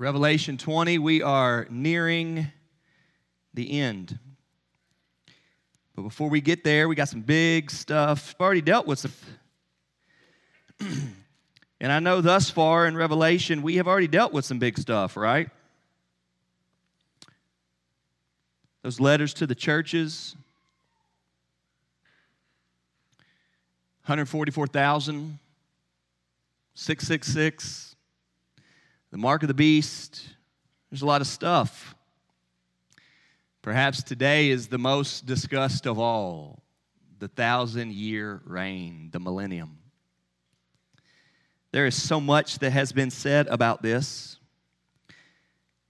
Revelation 20, we are nearing the end. But before we get there, we got some big stuff. We've already dealt with some. and I know thus far in Revelation, we have already dealt with some big stuff, right? Those letters to the churches 144,000, 666 the mark of the beast. There's a lot of stuff. Perhaps today is the most discussed of all the thousand year reign, the millennium. There is so much that has been said about this.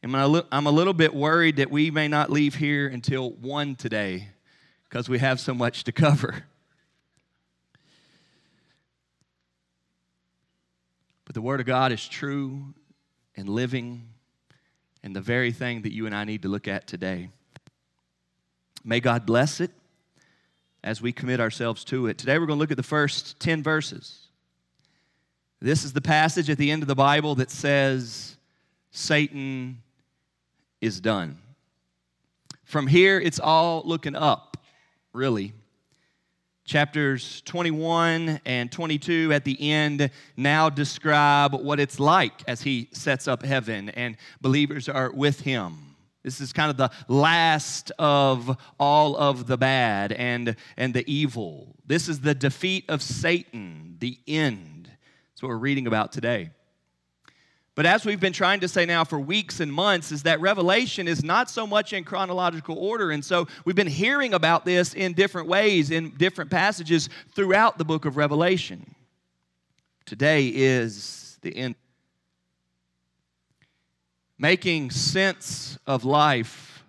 And I'm a little bit worried that we may not leave here until one today because we have so much to cover. But the Word of God is true and living and the very thing that you and I need to look at today. May God bless it as we commit ourselves to it. Today we're going to look at the first 10 verses. This is the passage at the end of the Bible that says, Satan is done. From here, it's all looking up, really chapters 21 and 22 at the end now describe what it's like as he sets up heaven and believers are with him. This is kind of the last of all of the bad and, and the evil. This is the defeat of Satan, the end. That's what we're reading about today. But as we've been trying to say now for weeks and months, is that Revelation is not so much in chronological order. And so we've been hearing about this in different ways, in different passages throughout the book of Revelation. Today is the end. Making sense of life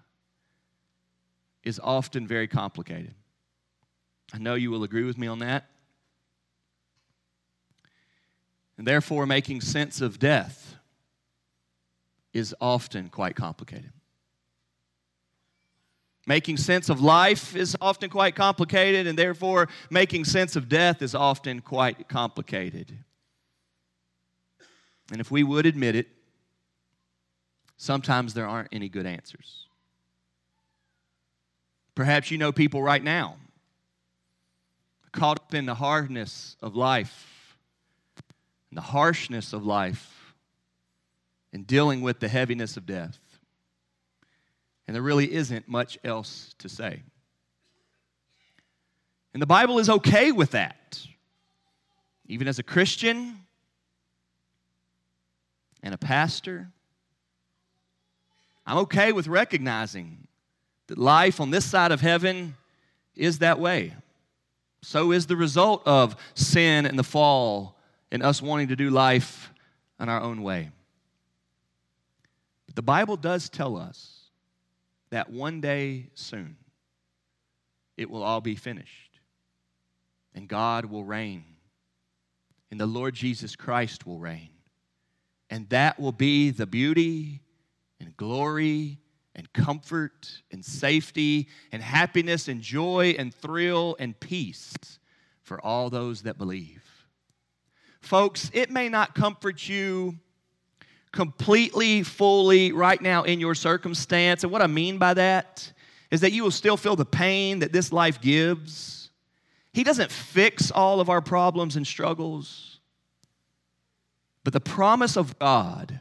is often very complicated. I know you will agree with me on that. And therefore, making sense of death is often quite complicated. Making sense of life is often quite complicated, and therefore, making sense of death is often quite complicated. And if we would admit it, sometimes there aren't any good answers. Perhaps you know people right now caught up in the hardness of life, and the harshness of life in dealing with the heaviness of death. And there really isn't much else to say. And the Bible is okay with that. Even as a Christian and a pastor, I'm okay with recognizing that life on this side of heaven is that way. So is the result of sin and the fall and us wanting to do life in our own way. The Bible does tell us that one day soon it will all be finished and God will reign and the Lord Jesus Christ will reign. And that will be the beauty and glory and comfort and safety and happiness and joy and thrill and peace for all those that believe. Folks, it may not comfort you completely, fully right now in your circumstance. And what I mean by that is that you will still feel the pain that this life gives. He doesn't fix all of our problems and struggles. But the promise of God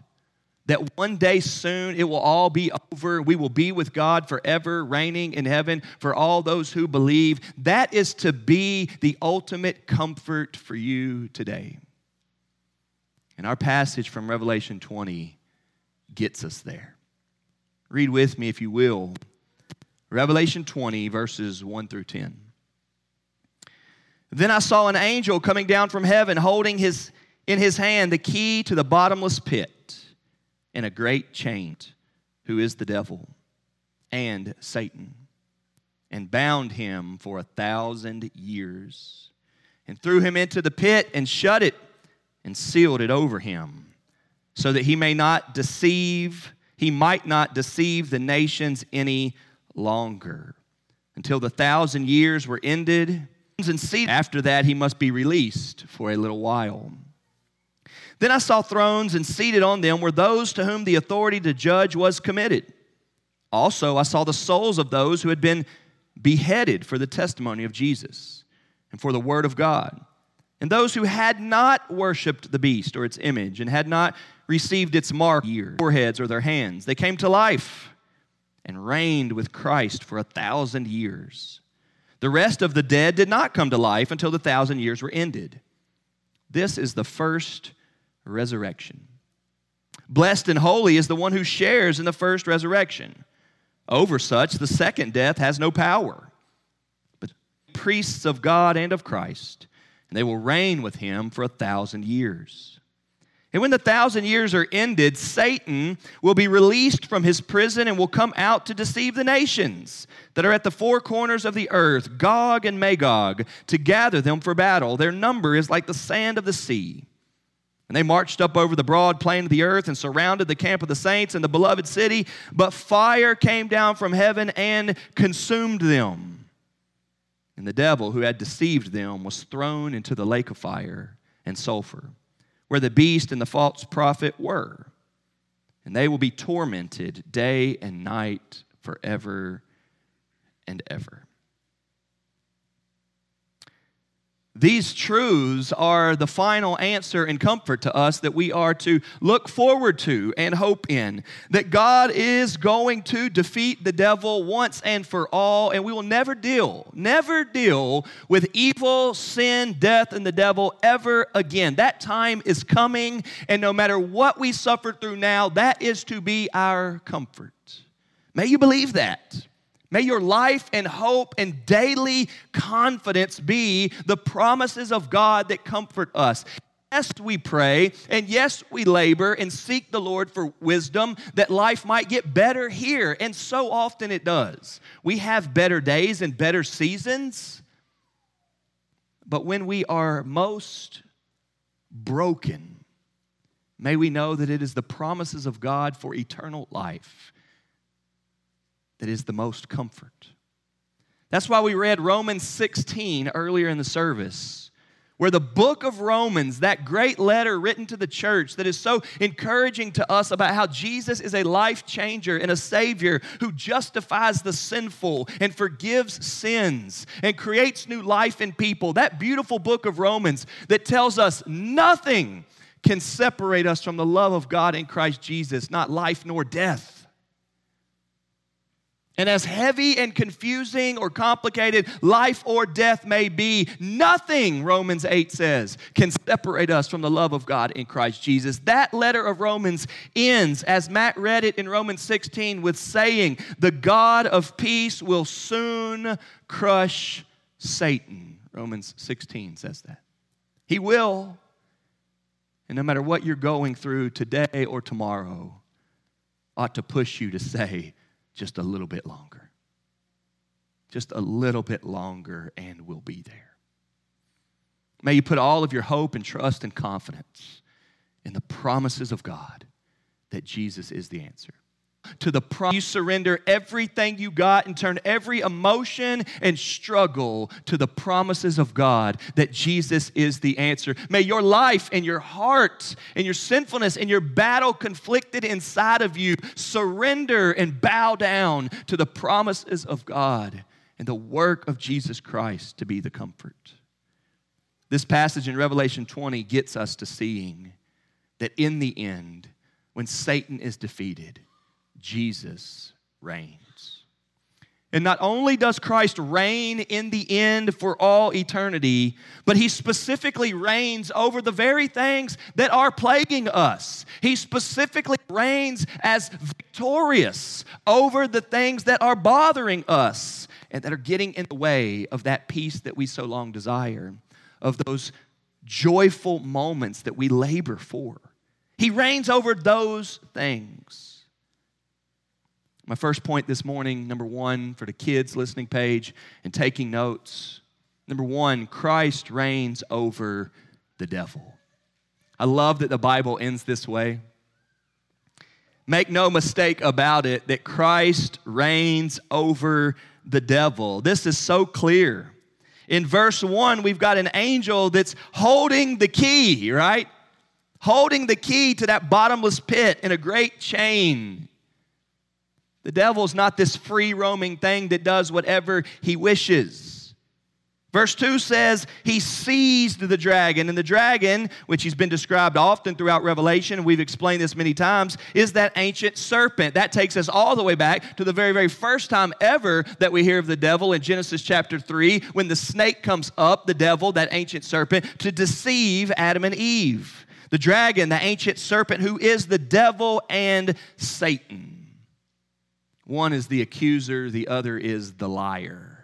that one day soon it will all be over. We will be with God forever, reigning in heaven for all those who believe. That is to be the ultimate comfort for you today. And our passage from Revelation 20 gets us there. Read with me, if you will, Revelation 20, verses 1 through 10. Then I saw an angel coming down from heaven, holding his, in his hand the key to the bottomless pit and a great chain, who is the devil and Satan, and bound him for a thousand years, and threw him into the pit and shut it and sealed it over him, so that he may not deceive, he might not deceive the nations any longer until the thousand years were ended. And see, after that, he must be released for a little while. Then I saw thrones, and seated on them were those to whom the authority to judge was committed. Also, I saw the souls of those who had been beheaded for the testimony of Jesus and for the word of God, and those who had not worshiped the beast or its image and had not received its mark, ears, foreheads, or their hands. They came to life and reigned with Christ for a thousand years. The rest of the dead did not come to life until the thousand years were ended. This is the first resurrection. Blessed and holy is the one who shares in the first resurrection. Over such, the second death has no power. But priests of God and of Christ, and they will reign with him for a thousand years. And when the thousand years are ended, Satan will be released from his prison and will come out to deceive the nations that are at the four corners of the earth, Gog and Magog, to gather them for battle. Their number is like the sand of the sea. And they marched up over the broad plain of the earth and surrounded the camp of the saints and the beloved city. But fire came down from heaven and consumed them. And the devil who had deceived them was thrown into the lake of fire and sulfur, where the beast and the false prophet were. And they will be tormented day and night forever and ever. These truths are the final answer and comfort to us that we are to look forward to and hope in. That God is going to defeat the devil once and for all, and we will never deal, never deal with evil, sin, death, and the devil ever again. That time is coming, and no matter what we suffer through now, that is to be our comfort. May you believe that. May your life and hope and daily confidence be the promises of God that comfort us. Yes, we pray, and yes, we labor and seek the Lord for wisdom that life might get better here. And so often it does. We have better days and better seasons. But when we are most broken, may we know that it is the promises of God for eternal life that is the most comfort. That's why we read Romans 16 earlier in the service, where the book of Romans, that great letter written to the church that is so encouraging to us about how Jesus is a life changer and a Savior who justifies the sinful and forgives sins and creates new life in people. That beautiful book of Romans that tells us nothing can separate us from the love of God in Christ Jesus, not life nor death. And as heavy and confusing or complicated life or death may be, nothing, Romans 8 says, can separate us from the love of God in Christ Jesus. That letter of Romans ends, as Matt read it in Romans 16, with saying, The God of peace will soon crush Satan. Romans 16 says that. He will. And no matter what you're going through today or tomorrow, ought to push you to say, just a little bit longer. Just a little bit longer, and we'll be there. May you put all of your hope and trust and confidence in the promises of God that Jesus is the answer to the promise. You surrender everything you got and turn every emotion and struggle to the promises of God that Jesus is the answer. May your life and your heart and your sinfulness and your battle conflicted inside of you surrender and bow down to the promises of God and the work of Jesus Christ to be the comfort. This passage in Revelation 20 gets us to seeing that in the end, when Satan is defeated, Jesus reigns. And not only does Christ reign in the end for all eternity, but he specifically reigns over the very things that are plaguing us. He specifically reigns as victorious over the things that are bothering us and that are getting in the way of that peace that we so long desire, of those joyful moments that we labor for. He reigns over those things. My first point this morning, number one, for the kids listening page and taking notes. Number one, Christ reigns over the devil. I love that the Bible ends this way. Make no mistake about it that Christ reigns over the devil. This is so clear. In verse 1, we've got an angel that's holding the key, right? holding the key to that bottomless pit in a great chain. The devil's not this free roaming thing that does whatever he wishes. Verse 2 says he seized the dragon, and the dragon, which he's been described often throughout Revelation, and we've explained this many times, is that ancient serpent. That takes us all the way back to the very, very first time ever that we hear of the devil in Genesis chapter 3, when the snake comes up, the devil, that ancient serpent, to deceive Adam and Eve. The dragon, the ancient serpent, who is the devil and Satan. One is the accuser, the other is the liar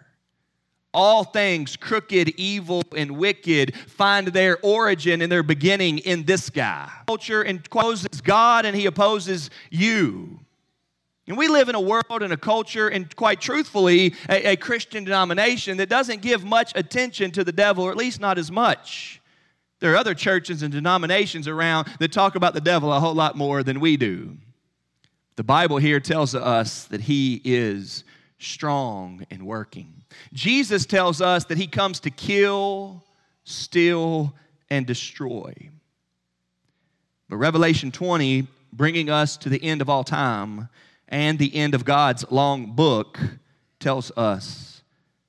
all things crooked, evil, and wicked find their origin and their beginning in this guy. Culture opposes God and he opposes you. And we live in a world and a culture, and quite truthfully, a, a, Christian denomination that doesn't give much attention to the devil, or at least not as much. There are other churches and denominations around that talk about the devil a whole lot more than we do. The Bible here tells us that he is strong and working. Jesus tells us that he comes to kill, steal, and destroy. But Revelation 20, bringing us to the end of all time and the end of God's long book, tells us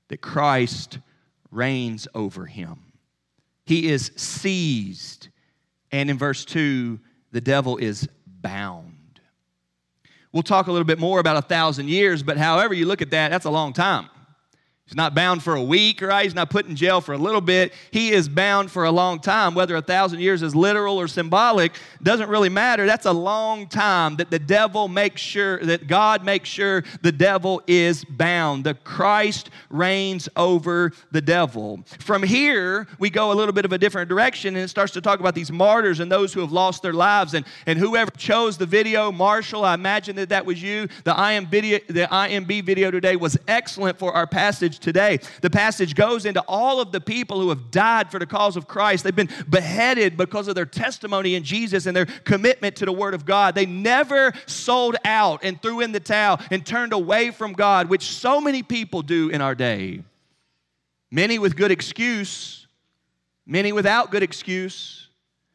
that Christ reigns over him. He is seized, and in verse 2, the devil is bound. We'll talk a little bit more about a thousand years, but however you look at that, that's a long time. He's not bound for a week, right? He's not put in jail for a little bit. He is bound for a long time. Whether a thousand years is literal or symbolic doesn't really matter. That's a long time that the devil makes sure, that God makes sure the devil is bound. The Christ reigns over the devil. From here, we go a little bit of a different direction and it starts to talk about these martyrs and those who have lost their lives. And, and whoever chose the video, Marshall, I imagine that that was you. The IM video, the IMB video today was excellent for our passage passage today. The passage goes into all of the people who have died for the cause of Christ. They've been beheaded because of their testimony in Jesus and their commitment to the Word of God. They never sold out and threw in the towel and turned away from God, which so many people do in our day. Many with good excuse, many without good excuse,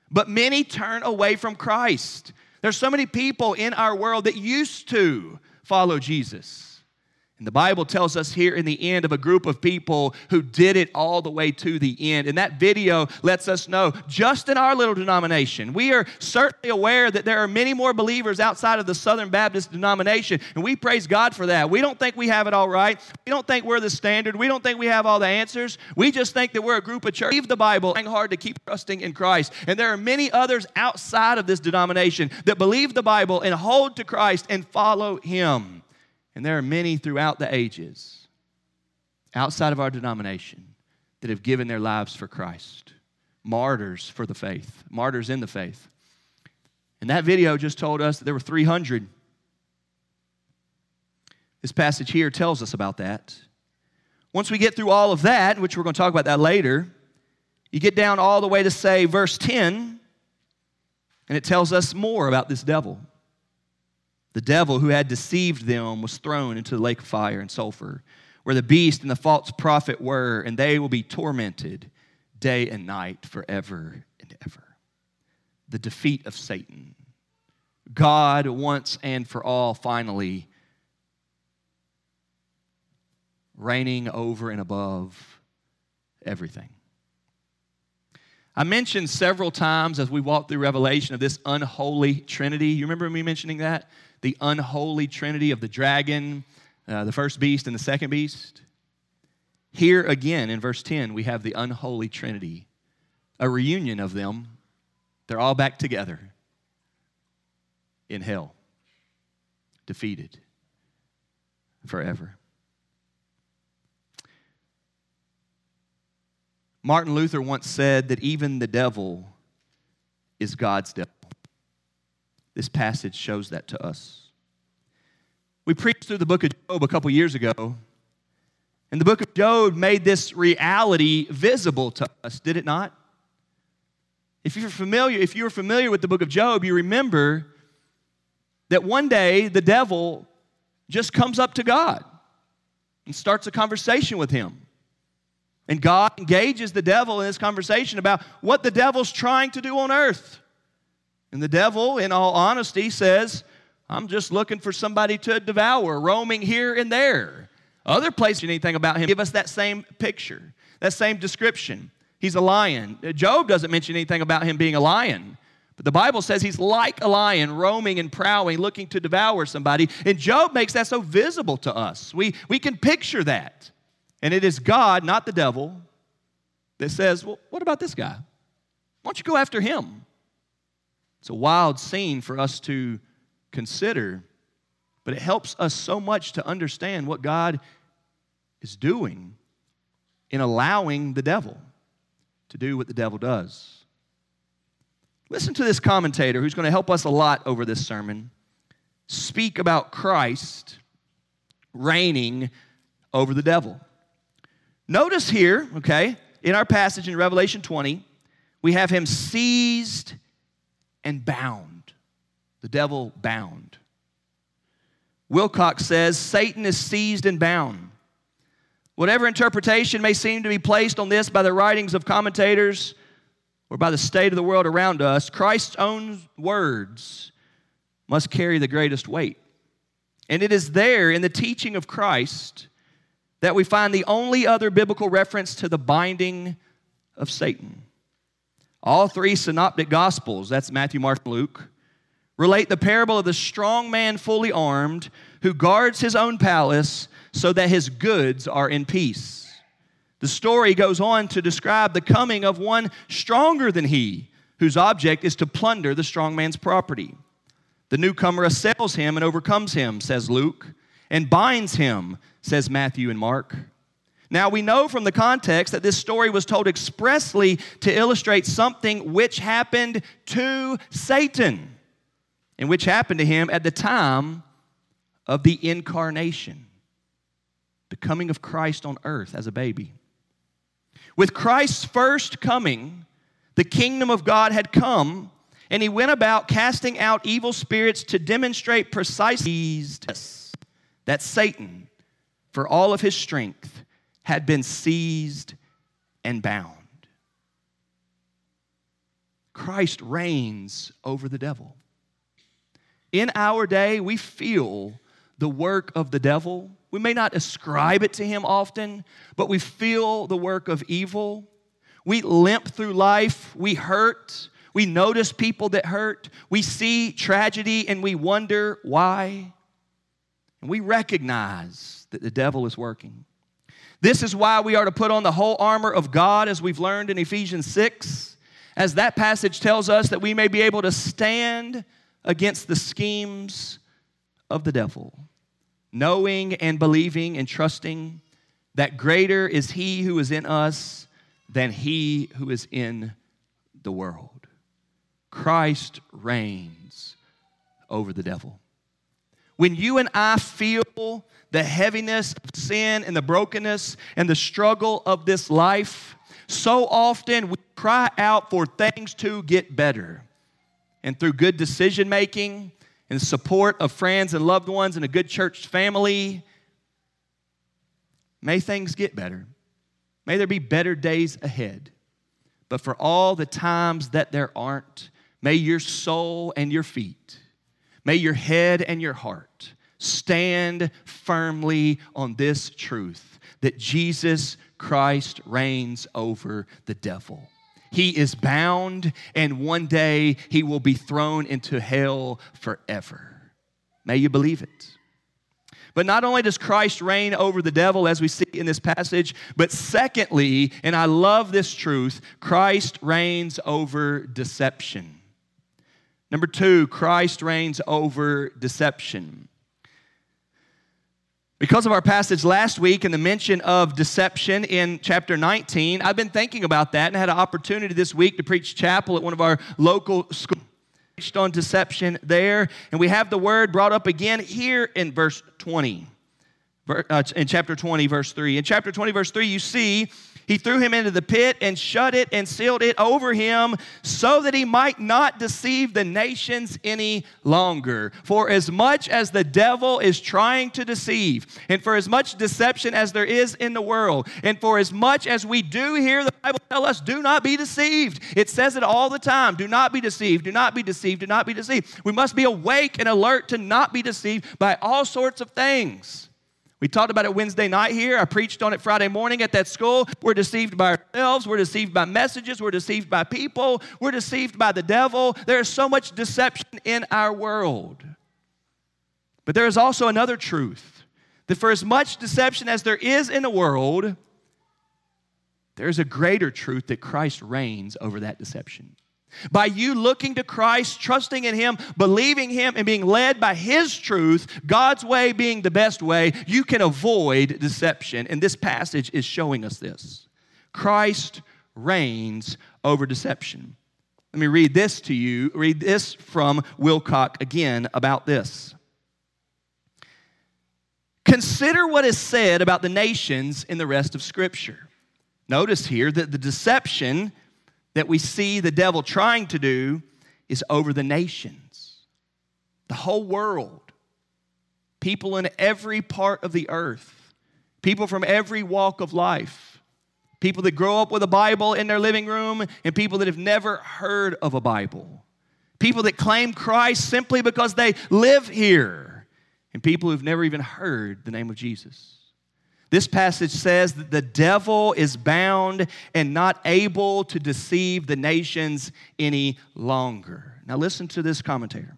but many turn away from Christ. There's so many people in our world that used to follow Jesus and the Bible tells us here in the end of a group of people who did it all the way to the end. And that video lets us know just in our little denomination, we are certainly aware that there are many more believers outside of the Southern Baptist denomination. And we praise God for that. We don't think we have it all right. We don't think we're the standard. We don't think we have all the answers. We just think that we're a group of church. Leave the Bible, trying hard to keep trusting in Christ. And there are many others outside of this denomination that believe the Bible and hold to Christ and follow Him. And there are many throughout the ages outside of our denomination that have given their lives for Christ, martyrs for the faith, martyrs in the faith. And that video just told us that there were 300. This passage here tells us about that. Once we get through all of that, which we're going to talk about that later, you get down all the way to say verse 10, and it tells us more about this devil. The devil who had deceived them was thrown into the lake of fire and sulfur, where the beast and the false prophet were, and they will be tormented day and night forever and ever. The defeat of Satan. God once and for all, finally, reigning over and above everything. I mentioned several times as we walked through Revelation of this unholy Trinity. You remember me mentioning that? The unholy trinity of the dragon, uh, the first beast, and the second beast. Here again in verse 10, we have the unholy trinity, a reunion of them. They're all back together in hell, defeated forever. Martin Luther once said that even the devil is God's devil. This passage shows that to us. We preached through the book of Job a couple years ago, and the book of Job made this reality visible to us, did it not? If you're familiar, if you're familiar with the book of Job, you remember that one day the devil just comes up to God and starts a conversation with him. And God engages the devil in this conversation about what the devil's trying to do on earth. And the devil, in all honesty, says, I'm just looking for somebody to devour, roaming here and there. Other places, anything about him, give us that same picture, that same description. He's a lion. Job doesn't mention anything about him being a lion. But the Bible says he's like a lion, roaming and prowling, looking to devour somebody. And Job makes that so visible to us. We, we can picture that. And it is God, not the devil, that says, Well, what about this guy? Why don't you go after him? It's a wild scene for us to consider, but it helps us so much to understand what God is doing in allowing the devil to do what the devil does. Listen to this commentator who's going to help us a lot over this sermon speak about Christ reigning over the devil. Notice here, okay, in our passage in Revelation 20, we have him seized and bound. The devil bound. Wilcock says Satan is seized and bound. Whatever interpretation may seem to be placed on this by the writings of commentators or by the state of the world around us, Christ's own words must carry the greatest weight. And it is there in the teaching of Christ that we find the only other biblical reference to the binding of Satan. All three synoptic gospels, that's Matthew, Mark, and Luke, relate the parable of the strong man fully armed who guards his own palace so that his goods are in peace. The story goes on to describe the coming of one stronger than he, whose object is to plunder the strong man's property. The newcomer assails him and overcomes him, says Luke, and binds him, says Matthew and Mark. Now, we know from the context that this story was told expressly to illustrate something which happened to Satan and which happened to him at the time of the incarnation, the coming of Christ on earth as a baby. With Christ's first coming, the kingdom of God had come, and he went about casting out evil spirits to demonstrate precisely that Satan, for all of his strength, had been seized and bound. Christ reigns over the devil. In our day, we feel the work of the devil we may not ascribe it to him often, but we feel the work of evil. We limp through life. We hurt. We notice people that hurt. We see tragedy and we wonder why. And we recognize that the devil is working. This is why we are to put on the whole armor of God, as we've learned in Ephesians 6, as that passage tells us that we may be able to stand against the schemes of the devil knowing and believing and trusting that greater is He who is in us than He who is in the world. Christ reigns over the devil. When you and I feel the heaviness of sin and the brokenness and the struggle of this life, so often we cry out for things to get better. And through good decision making, and support of friends and loved ones and a good church family, may things get better. May there be better days ahead. But for all the times that there aren't, may your soul and your feet, may your head and your heart stand firmly on this truth that Jesus Christ reigns over the devil. He is bound, and one day he will be thrown into hell forever. May you believe it. But not only does Christ reign over the devil, as we see in this passage, but secondly, and I love this truth, Christ reigns over deception. Number two, Christ reigns over deception. Because of our passage last week and the mention of deception in chapter 19, I've been thinking about that and had an opportunity this week to preach chapel at one of our local schools Preached on deception there. And we have the word brought up again here in verse 20, uh, Uh, in chapter 20, verse 3. In chapter 20, verse 3, you see He threw him into the pit and shut it and sealed it over him so that he might not deceive the nations any longer. For as much as the devil is trying to deceive, and for as much deception as there is in the world, and for as much as we do hear the Bible tell us, do not be deceived. It says it all the time do not be deceived, do not be deceived, do not be deceived. We must be awake and alert to not be deceived by all sorts of things. We talked about it Wednesday night here. I preached on it Friday morning at that school. We're deceived by ourselves. We're deceived by messages. We're deceived by people. We're deceived by the devil. There is so much deception in our world. But there is also another truth that for as much deception as there is in the world, there is a greater truth that Christ reigns over that deception. By you looking to Christ, trusting in Him, believing Him, and being led by His truth, God's way being the best way, you can avoid deception. And this passage is showing us this. Christ reigns over deception. Let me read this to you. Read this from Wilcock again about this. Consider what is said about the nations in the rest of Scripture. Notice here that the deception that we see the devil trying to do is over the nations, the whole world, people in every part of the earth, people from every walk of life, people that grow up with a Bible in their living room, and people that have never heard of a Bible, people that claim Christ simply because they live here, and people who've never even heard the name of Jesus. This passage says that the devil is bound and not able to deceive the nations any longer. Now, listen to this commentator.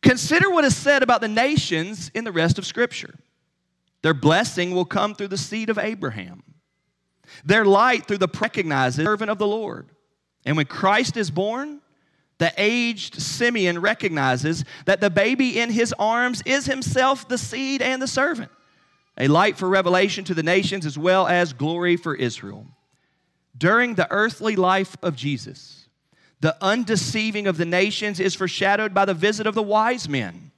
Consider what is said about the nations in the rest of Scripture. Their blessing will come through the seed of Abraham, their light through the recognized servant of the Lord. And when Christ is born, the aged Simeon recognizes that the baby in his arms is himself the seed and the servant a light for revelation to the nations as well as glory for Israel. During the earthly life of Jesus, the undeceiving of the nations is foreshadowed by the visit of the wise men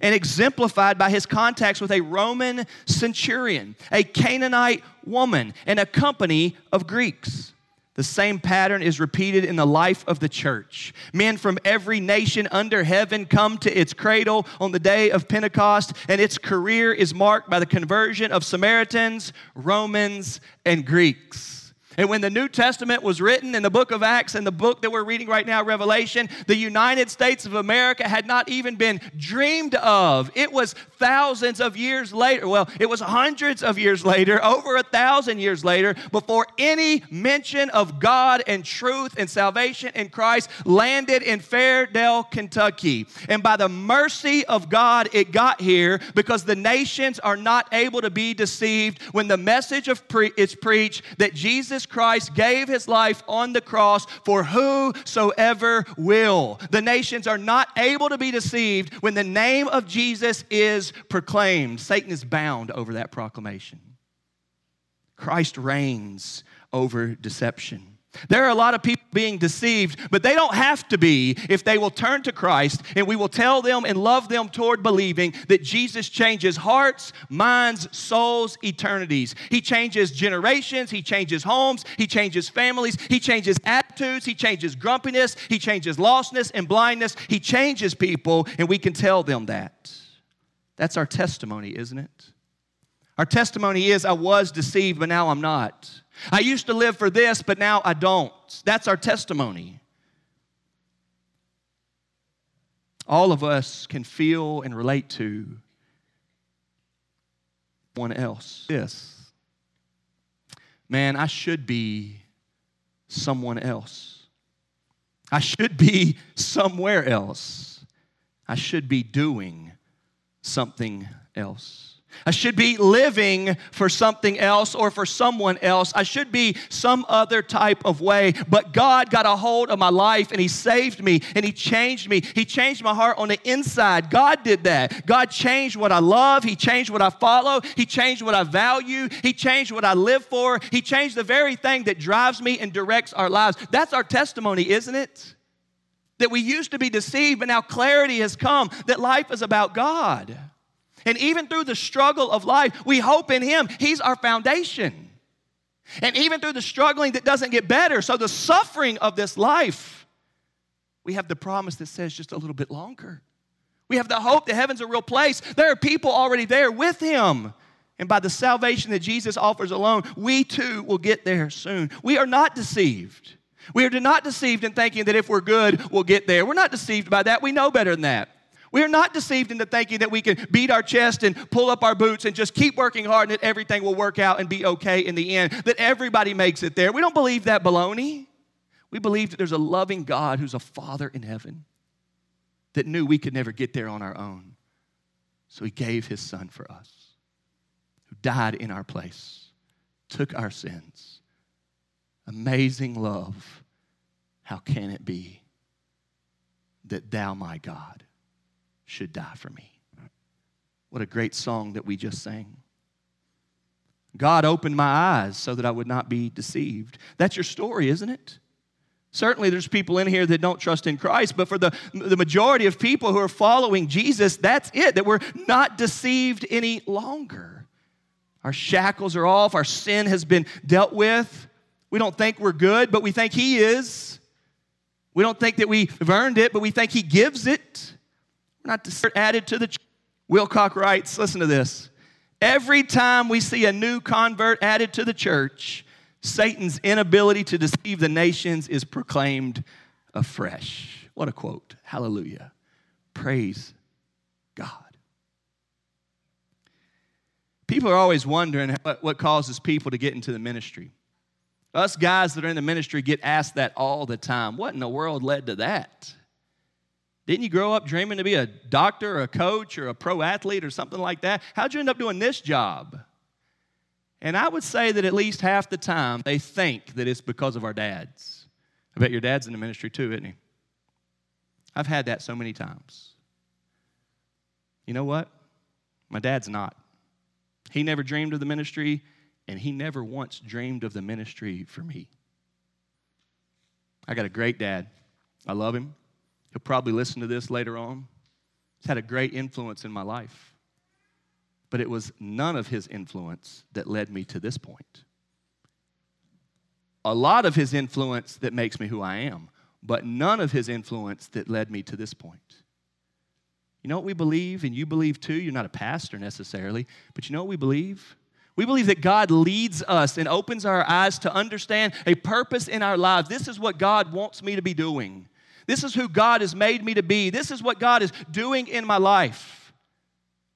and exemplified by his contacts with a Roman centurion, a Canaanite woman, and a company of Greeks. The same pattern is repeated in the life of the church. Men from every nation under heaven come to its cradle on the day of Pentecost, and its career is marked by the conversion of Samaritans, Romans, and Greeks. And when the New Testament was written in the book of Acts and the book that we're reading right now, Revelation, the United States of America had not even been dreamed of. It was thousands of years later, well, it was hundreds of years later, over a thousand years later, before any mention of God and truth and salvation in Christ landed in Fairdale, Kentucky. And by the mercy of God, it got here because the nations are not able to be deceived when the message of pre- is preached that Jesus Jesus Christ gave his life on the cross for whosoever will. The nations are not able to be deceived when the name of Jesus is proclaimed. Satan is bound over that proclamation. Christ reigns over deception. There are a lot of people being deceived, but they don't have to be if they will turn to Christ and we will tell them and love them toward believing that Jesus changes hearts, minds, souls, eternities. He changes generations, He changes homes, He changes families, He changes attitudes, He changes grumpiness, He changes lostness and blindness. He changes people, and we can tell them that. That's our testimony, isn't it? Our testimony is I was deceived, but now I'm not. I used to live for this, but now I don't. That's our testimony. All of us can feel and relate to one else. This. Man, I should be someone else. I should be somewhere else. I should be doing something else. I should be living for something else or for someone else. I should be some other type of way. But God got a hold of my life and He saved me and He changed me. He changed my heart on the inside. God did that. God changed what I love. He changed what I follow. He changed what I value. He changed what I live for. He changed the very thing that drives me and directs our lives. That's our testimony, isn't it? That we used to be deceived, but now clarity has come that life is about God. And even through the struggle of life, we hope in Him. He's our foundation. And even through the struggling that doesn't get better, so the suffering of this life, we have the promise that says just a little bit longer. We have the hope that heaven's a real place. There are people already there with him. And by the salvation that Jesus offers alone, we too will get there soon. We are not deceived. We are not deceived in thinking that if we're good, we'll get there. We're not deceived by that. We know better than that. We are not deceived into thinking that we can beat our chest and pull up our boots and just keep working hard and that everything will work out and be okay in the end, that everybody makes it there. We don't believe that baloney. We believe that there's a loving God who's a Father in heaven that knew we could never get there on our own. So he gave his Son for us who died in our place, took our sins. Amazing love. How can it be that thou, my God, should die for me? What a great song that we just sang. God opened my eyes so that I would not be deceived. That's your story, isn't it? Certainly, there's people in here that don't trust in Christ, but for the, the majority of people who are following Jesus, that's it, that we're not deceived any longer. Our shackles are off. Our sin has been dealt with. We don't think we're good, but we think He is. We don't think that we've earned it, but we think He gives it. Not added to the. Ch- Wilcock writes, listen to this. Every time we see a new convert added to the church, Satan's inability to deceive the nations is proclaimed afresh. What a quote. Hallelujah. Praise God. People are always wondering what causes people to get into the ministry. Us guys that are in the ministry get asked that all the time. What in the world led to that? Didn't you grow up dreaming to be a doctor or a coach or a pro athlete or something like that? How'd you end up doing this job? And I would say that at least half the time they think that it's because of our dads. I bet your dad's in the ministry too, isn't he? I've had that so many times. You know what? My dad's not. He never dreamed of the ministry, and he never once dreamed of the ministry for me. I got a great dad. I love him. He'll probably listen to this later on. He's had a great influence in my life. But it was none of his influence that led me to this point. A lot of his influence that makes me who I am, but none of his influence that led me to this point. You know what we believe, and you believe too? You're not a pastor necessarily, but you know what we believe? We believe that God leads us and opens our eyes to understand a purpose in our lives. This is what God wants me to be doing. This is who God has made me to be. This is what God is doing in my life.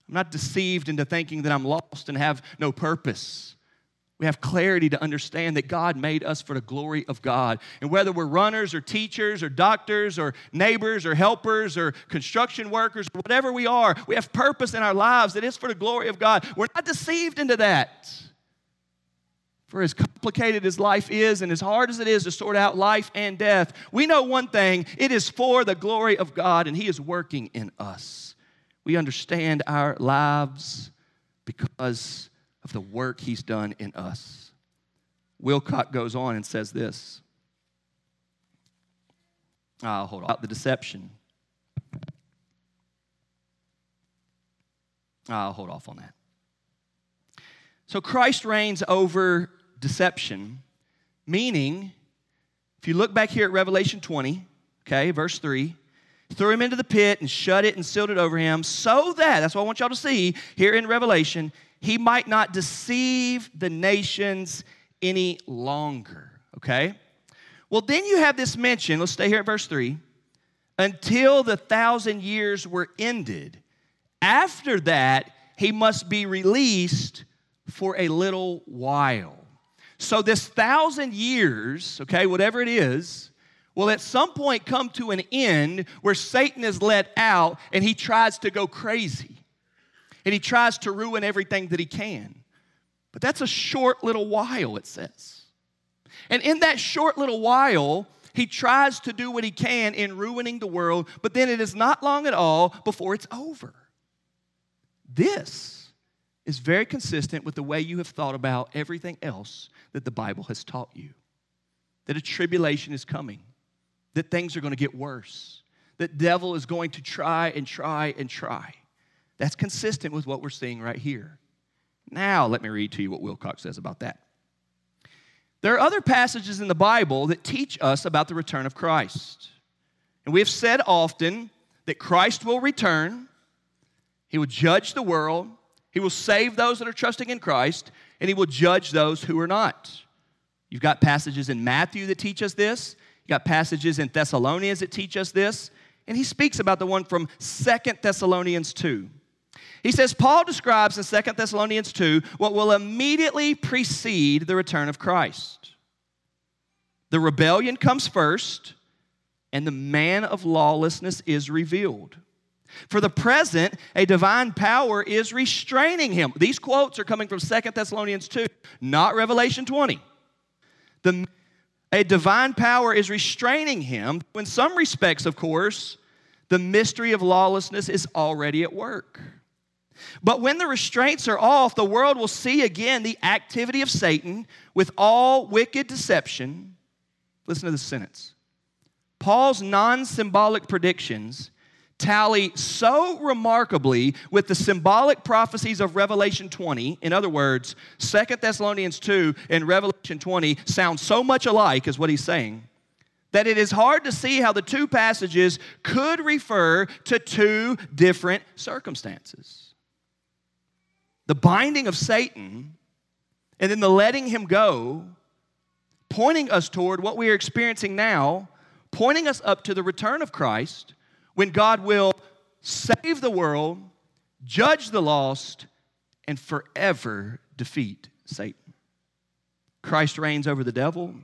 I'm not deceived into thinking that I'm lost and have no purpose. We have clarity to understand that God made us for the glory of God. And whether we're runners or teachers or doctors or neighbors or helpers or construction workers, or whatever we are, we have purpose in our lives that is for the glory of God. We're not deceived into that. For as complicated as life is and as hard as it is to sort out life and death, we know one thing it is for the glory of God and He is working in us. We understand our lives because of the work he's done in us. Wilcock goes on and says this. Oh, hold on. About the deception. I'll hold off on that. So Christ reigns over deception, meaning, if you look back here at Revelation 20, okay, verse 3, threw him into the pit and shut it and sealed it over him, so that, that's what I want y'all to see here in Revelation, he might not deceive the nations any longer. Okay? Well, then you have this mention, let's stay here at verse 3 until the thousand years were ended. After that, he must be released for a little while. So, this thousand years, okay, whatever it is, will at some point come to an end where Satan is let out and he tries to go crazy and he tries to ruin everything that he can. But that's a short little while, it says. And in that short little while, he tries to do what he can in ruining the world, but then it is not long at all before it's over. This is very consistent with the way you have thought about everything else that the Bible has taught you that a tribulation is coming, that things are going to get worse, that devil is going to try and try and try. That's consistent with what we're seeing right here. Now, let me read to you what Wilcock says about that. There are other passages in the Bible that teach us about the return of Christ. And we have said often that Christ will return, He will judge the world, He will save those that are trusting in Christ, and He will judge those who are not. You've got passages in Matthew that teach us this, you've got passages in Thessalonians that teach us this, and he speaks about the one from Second Thessalonians 2. He says, Paul describes in Second Thessalonians 2 what will immediately precede the return of Christ. The rebellion comes first, and the man of lawlessness is revealed. For the present, a divine power is restraining him. These quotes are coming from Second Thessalonians 2, not Revelation 20. The, a divine power is restraining him. In some respects, of course, the mystery of lawlessness is already at work. But when the restraints are off, the world will see again the activity of Satan with all wicked deception. Listen to this sentence. Paul's non symbolic predictions tally so remarkably with the symbolic prophecies of Revelation 20. In other words, Second Thessalonians 2 and Revelation 20 sound so much alike, is what he's saying, that it is hard to see how the two passages could refer to two different circumstances. The binding of Satan and then the letting him go, pointing us toward what we are experiencing now, pointing us up to the return of Christ when God will save the world, judge the lost, and forever defeat Satan. Christ reigns over the devil,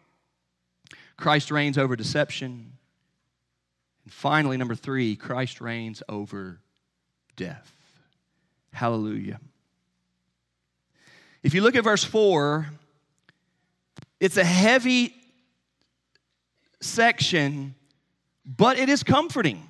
Christ reigns over deception. And finally, number three, Christ reigns over death. Hallelujah. If you look at verse 4, it's a heavy section, but it is comforting.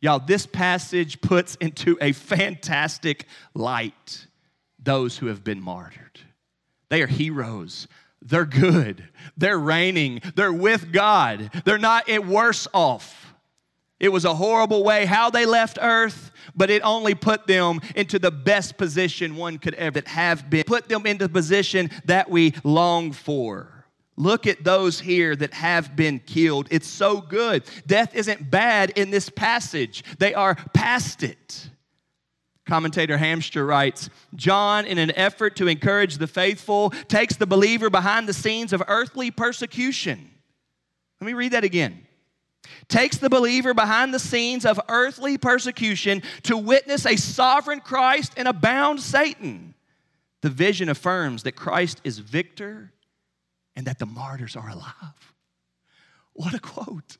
Y'all, this passage puts into a fantastic light those who have been martyred. They are heroes. They're good. They're reigning. They're with God. They're not at worse off. It was a horrible way how they left earth, but it only put them into the best position one could ever have been. Put them into the position that we long for. Look at those here that have been killed. It's so good. Death isn't bad in this passage, they are past it. Commentator Hamstra writes John, in an effort to encourage the faithful, takes the believer behind the scenes of earthly persecution. Let me read that again. Takes the believer behind the scenes of earthly persecution to witness a sovereign Christ and a bound Satan. The vision affirms that Christ is victor and that the martyrs are alive. What a quote.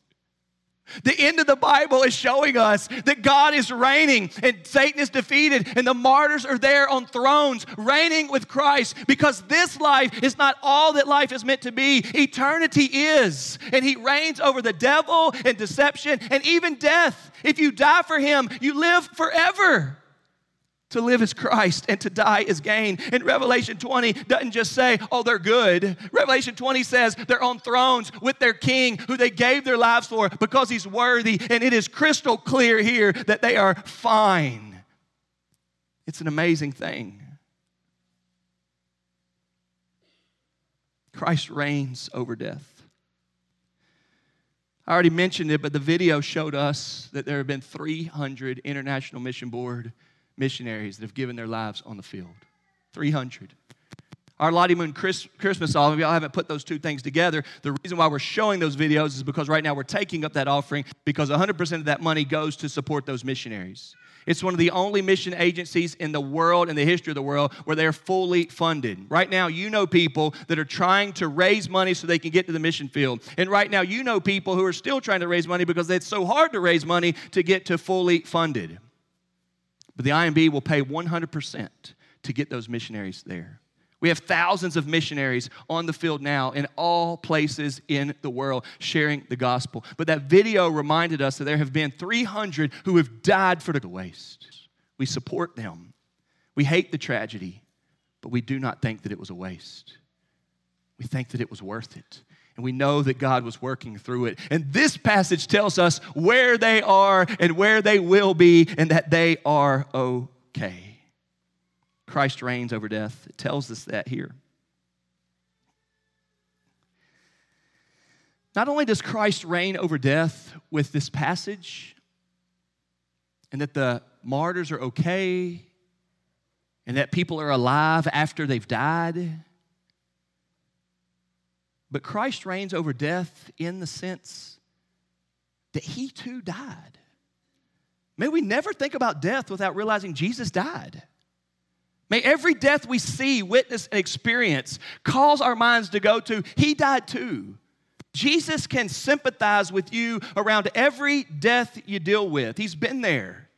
The end of the Bible is showing us that God is reigning and Satan is defeated and the martyrs are there on thrones reigning with Christ because this life is not all that life is meant to be. Eternity is. And he reigns over the devil and deception and even death. If you die for him, you live forever. To live as Christ and to die is gain. And Revelation 20 doesn't just say, oh, they're good. Revelation 20 says they're on thrones with their king who they gave their lives for because he's worthy. And it is crystal clear here that they are fine. It's an amazing thing. Christ reigns over death. I already mentioned it, but the video showed us that there have been 300 International Mission Board missionaries that have given their lives on the field. 300. Our Lottie Moon Chris, Christmas offering, y'all haven't put those two things together. The reason why we're showing those videos is because right now we're taking up that offering because 100% of that money goes to support those missionaries. It's one of the only mission agencies in the world, in the history of the world, where they're fully funded. Right now, you know people that are trying to raise money so they can get to the mission field. And right now, you know people who are still trying to raise money because it's so hard to raise money to get to fully funded. But the IMB will pay 100% to get those missionaries there. We have thousands of missionaries on the field now in all places in the world sharing the gospel. But that video reminded us that there have been 300 who have died for the waste. We support them. We hate the tragedy, but we do not think that it was a waste. We think that it was worth it. And we know that God was working through it. And this passage tells us where they are and where they will be and that they are okay. Christ reigns over death. It tells us that here. Not only does Christ reign over death with this passage, and that the martyrs are okay, and that people are alive after they've died, but Christ reigns over death in the sense that he too died. May we never think about death without realizing Jesus died. May every death we see, witness, and experience cause our minds to go to, He died too. Jesus can sympathize with you around every death you deal with. He's been there.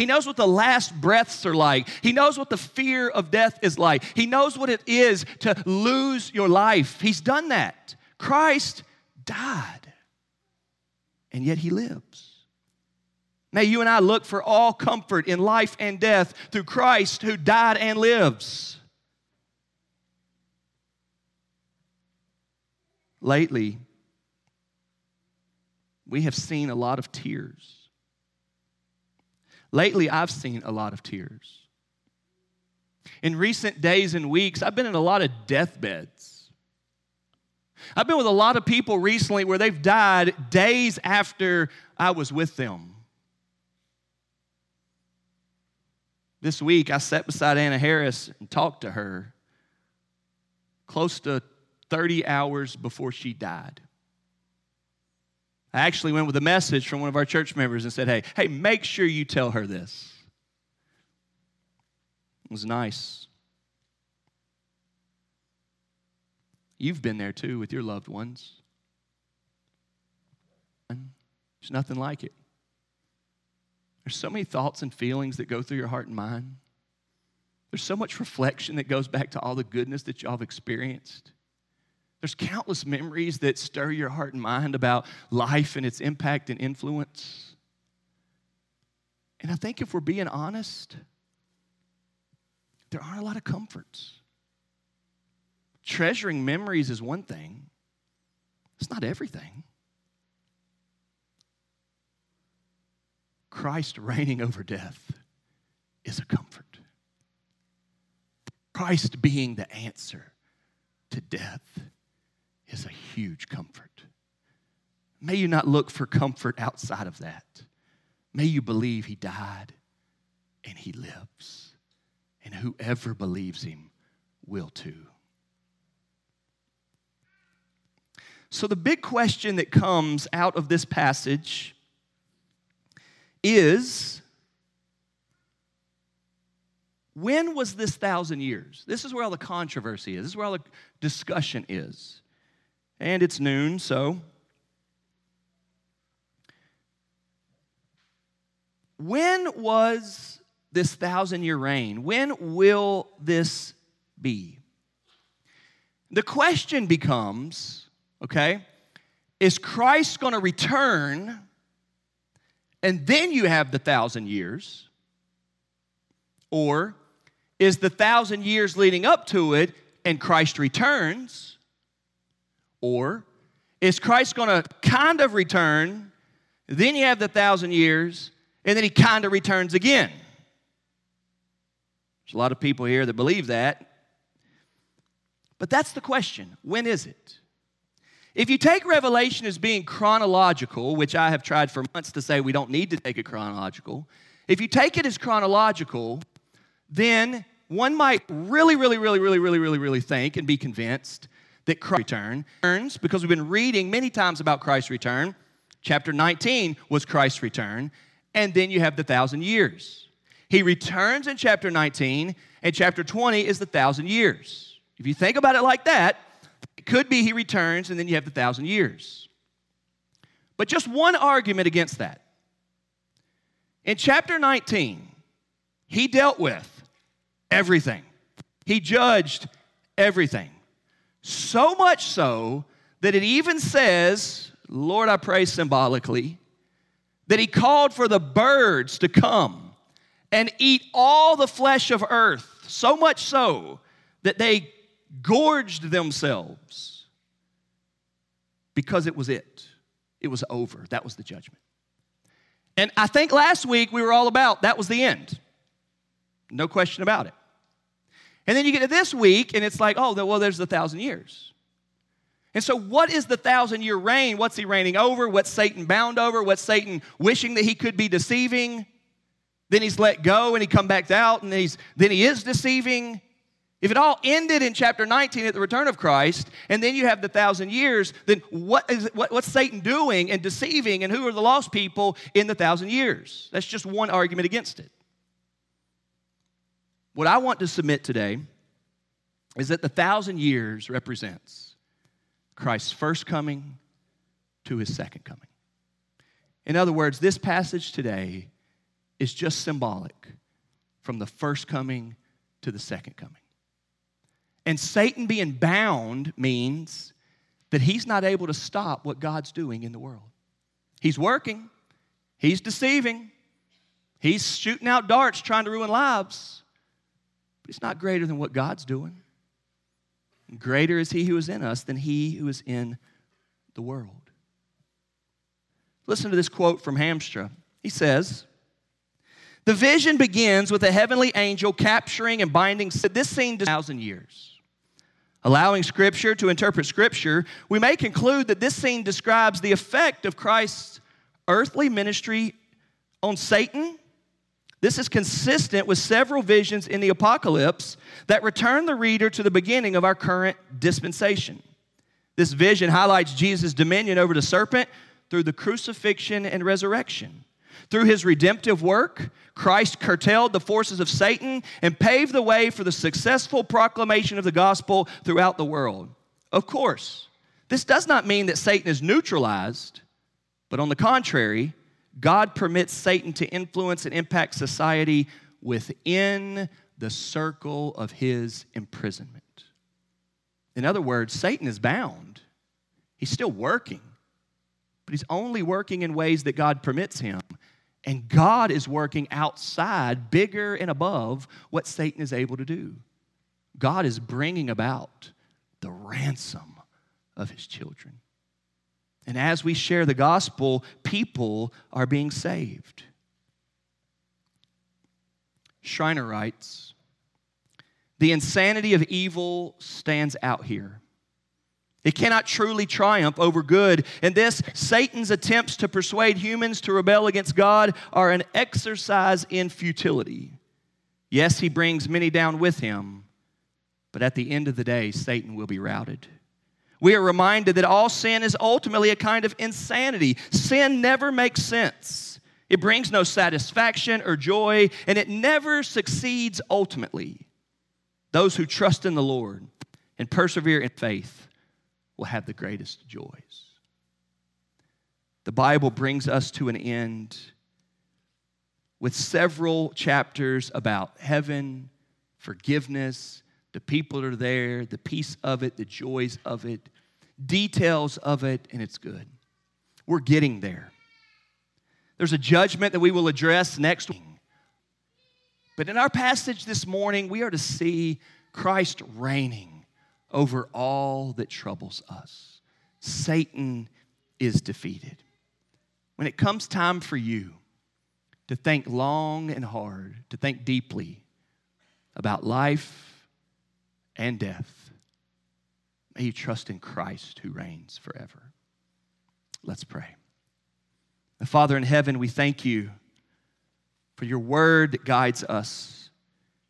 He knows what the last breaths are like. He knows what the fear of death is like. He knows what it is to lose your life. He's done that. Christ died, and yet He lives. May you and I look for all comfort in life and death through Christ who died and lives. Lately, we have seen a lot of tears. Lately, I've seen a lot of tears. In recent days and weeks, I've been in a lot of deathbeds. I've been with a lot of people recently where they've died days after I was with them. This week, I sat beside Anna Harris and talked to her close to 30 hours before she died. I actually went with a message from one of our church members and said, Hey, hey, make sure you tell her this. It was nice. You've been there too with your loved ones. There's nothing like it. There's so many thoughts and feelings that go through your heart and mind. There's so much reflection that goes back to all the goodness that y'all have experienced. There's countless memories that stir your heart and mind about life and its impact and influence. And I think if we're being honest, there aren't a lot of comforts. Treasuring memories is one thing, it's not everything. Christ reigning over death is a comfort. Christ being the answer to death is a huge comfort. May you not look for comfort outside of that. May you believe he died and he lives. And whoever believes him will too. So, the big question that comes out of this passage is when was this thousand years? This is where all the controversy is. This is where all the discussion is. And it's noon, so. When was this thousand year reign? When will this be? The question becomes okay, is Christ going to return and then you have the thousand years? Or is the thousand years leading up to it and Christ returns? Or is Christ going to kind of return, then you have the thousand years, and then he kind of returns again? There's a lot of people here that believe that. But that's the question when is it? If you take Revelation as being chronological, which I have tried for months to say we don't need to take it chronological, if you take it as chronological, then one might really, really, really, really, really, really, really think and be convinced that Christ returns because we've been reading many times about Christ's return. Chapter 19 was Christ's return, and then you have the thousand years. He returns in chapter 19, and chapter 20 is the thousand years. If you think about it like that, it could be he returns and then you have the thousand years. But just one argument against that. In chapter 19, he dealt with everything, he judged everything. So much so that it even says, Lord, I pray symbolically, that he called for the birds to come and eat all the flesh of earth, so much so that they gorged themselves because it was it. It was over. That was the judgment. And I think last week we were all about that was the end. No question about it. And then you get to this week and it's like, oh, well, there's the thousand years. And so, what is the thousand year reign? What's he reigning over? What's Satan bound over? What's Satan wishing that he could be deceiving? Then he's let go and he come back out and then, he's, then he is deceiving. If it all ended in chapter 19 at the return of Christ, and then you have the thousand years, then what is, what, what's Satan doing and deceiving, and who are the lost people in the thousand years? That's just one argument against it. What I want to submit today is that the thousand years represents Christ's first coming to his second coming. In other words, this passage today is just symbolic from the first coming to the second coming. And Satan being bound means that he's not able to stop what God's doing in the world. He's working, he's deceiving, he's shooting out darts trying to ruin lives, it's not greater than what God's doing. Greater is he who is in us than he who is in the world. Listen to this quote from Hamstra. He says, The vision begins with a heavenly angel capturing and binding this scene to thousand years. Allowing Scripture to interpret Scripture, we may conclude that this scene describes the effect of Christ's earthly ministry on Satan this is consistent with several visions in the apocalypse that return the reader to the beginning of our current dispensation. This vision highlights Jesus' dominion over the serpent through the crucifixion and resurrection. Through his redemptive work, Christ curtailed the forces of Satan and paved the way for the successful proclamation of the gospel throughout the world. Of course, this does not mean that Satan is neutralized, but on the contrary, God permits Satan to influence and impact society within the circle of his imprisonment. In other words, Satan is bound. He's still working, but he's only working in ways that God permits him. And God is working outside, bigger and above what Satan is able to do. God is bringing about the ransom of his children. And as we share the gospel, people are being saved. Schreiner writes The insanity of evil stands out here. It cannot truly triumph over good. And this, Satan's attempts to persuade humans to rebel against God are an exercise in futility. Yes, he brings many down with him, but at the end of the day, Satan will be routed we are reminded that all sin is ultimately a kind of insanity. Sin never makes sense, it brings no satisfaction or joy, and it never succeeds ultimately. Those who trust in the Lord and persevere in faith will have the greatest joys. The Bible brings us to an end with several chapters about heaven, forgiveness, the people are there, the peace of it, the joys of it, details of it, and it's good. We're getting there. There's a judgment that we will address next week. But in our passage this morning, we are to see Christ reigning over all that troubles us. Satan is defeated. When it comes time for you to think long and hard, to think deeply about life, and death. May you trust in Christ who reigns forever. Let's pray. Father in heaven, we thank you for your word that guides us.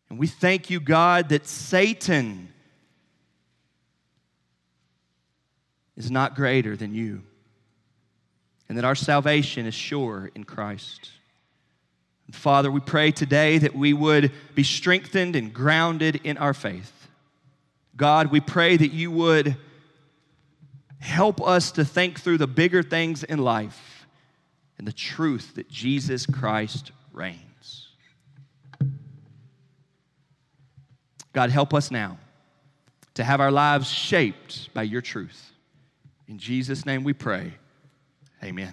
And we thank you, God, that Satan is not greater than you, and that our salvation is sure in Christ. Father, we pray today that we would be strengthened and grounded in our faith. God, we pray that you would help us to think through the bigger things in life and the truth that Jesus Christ reigns. God, help us now to have our lives shaped by your truth. In Jesus' name we pray. Amen.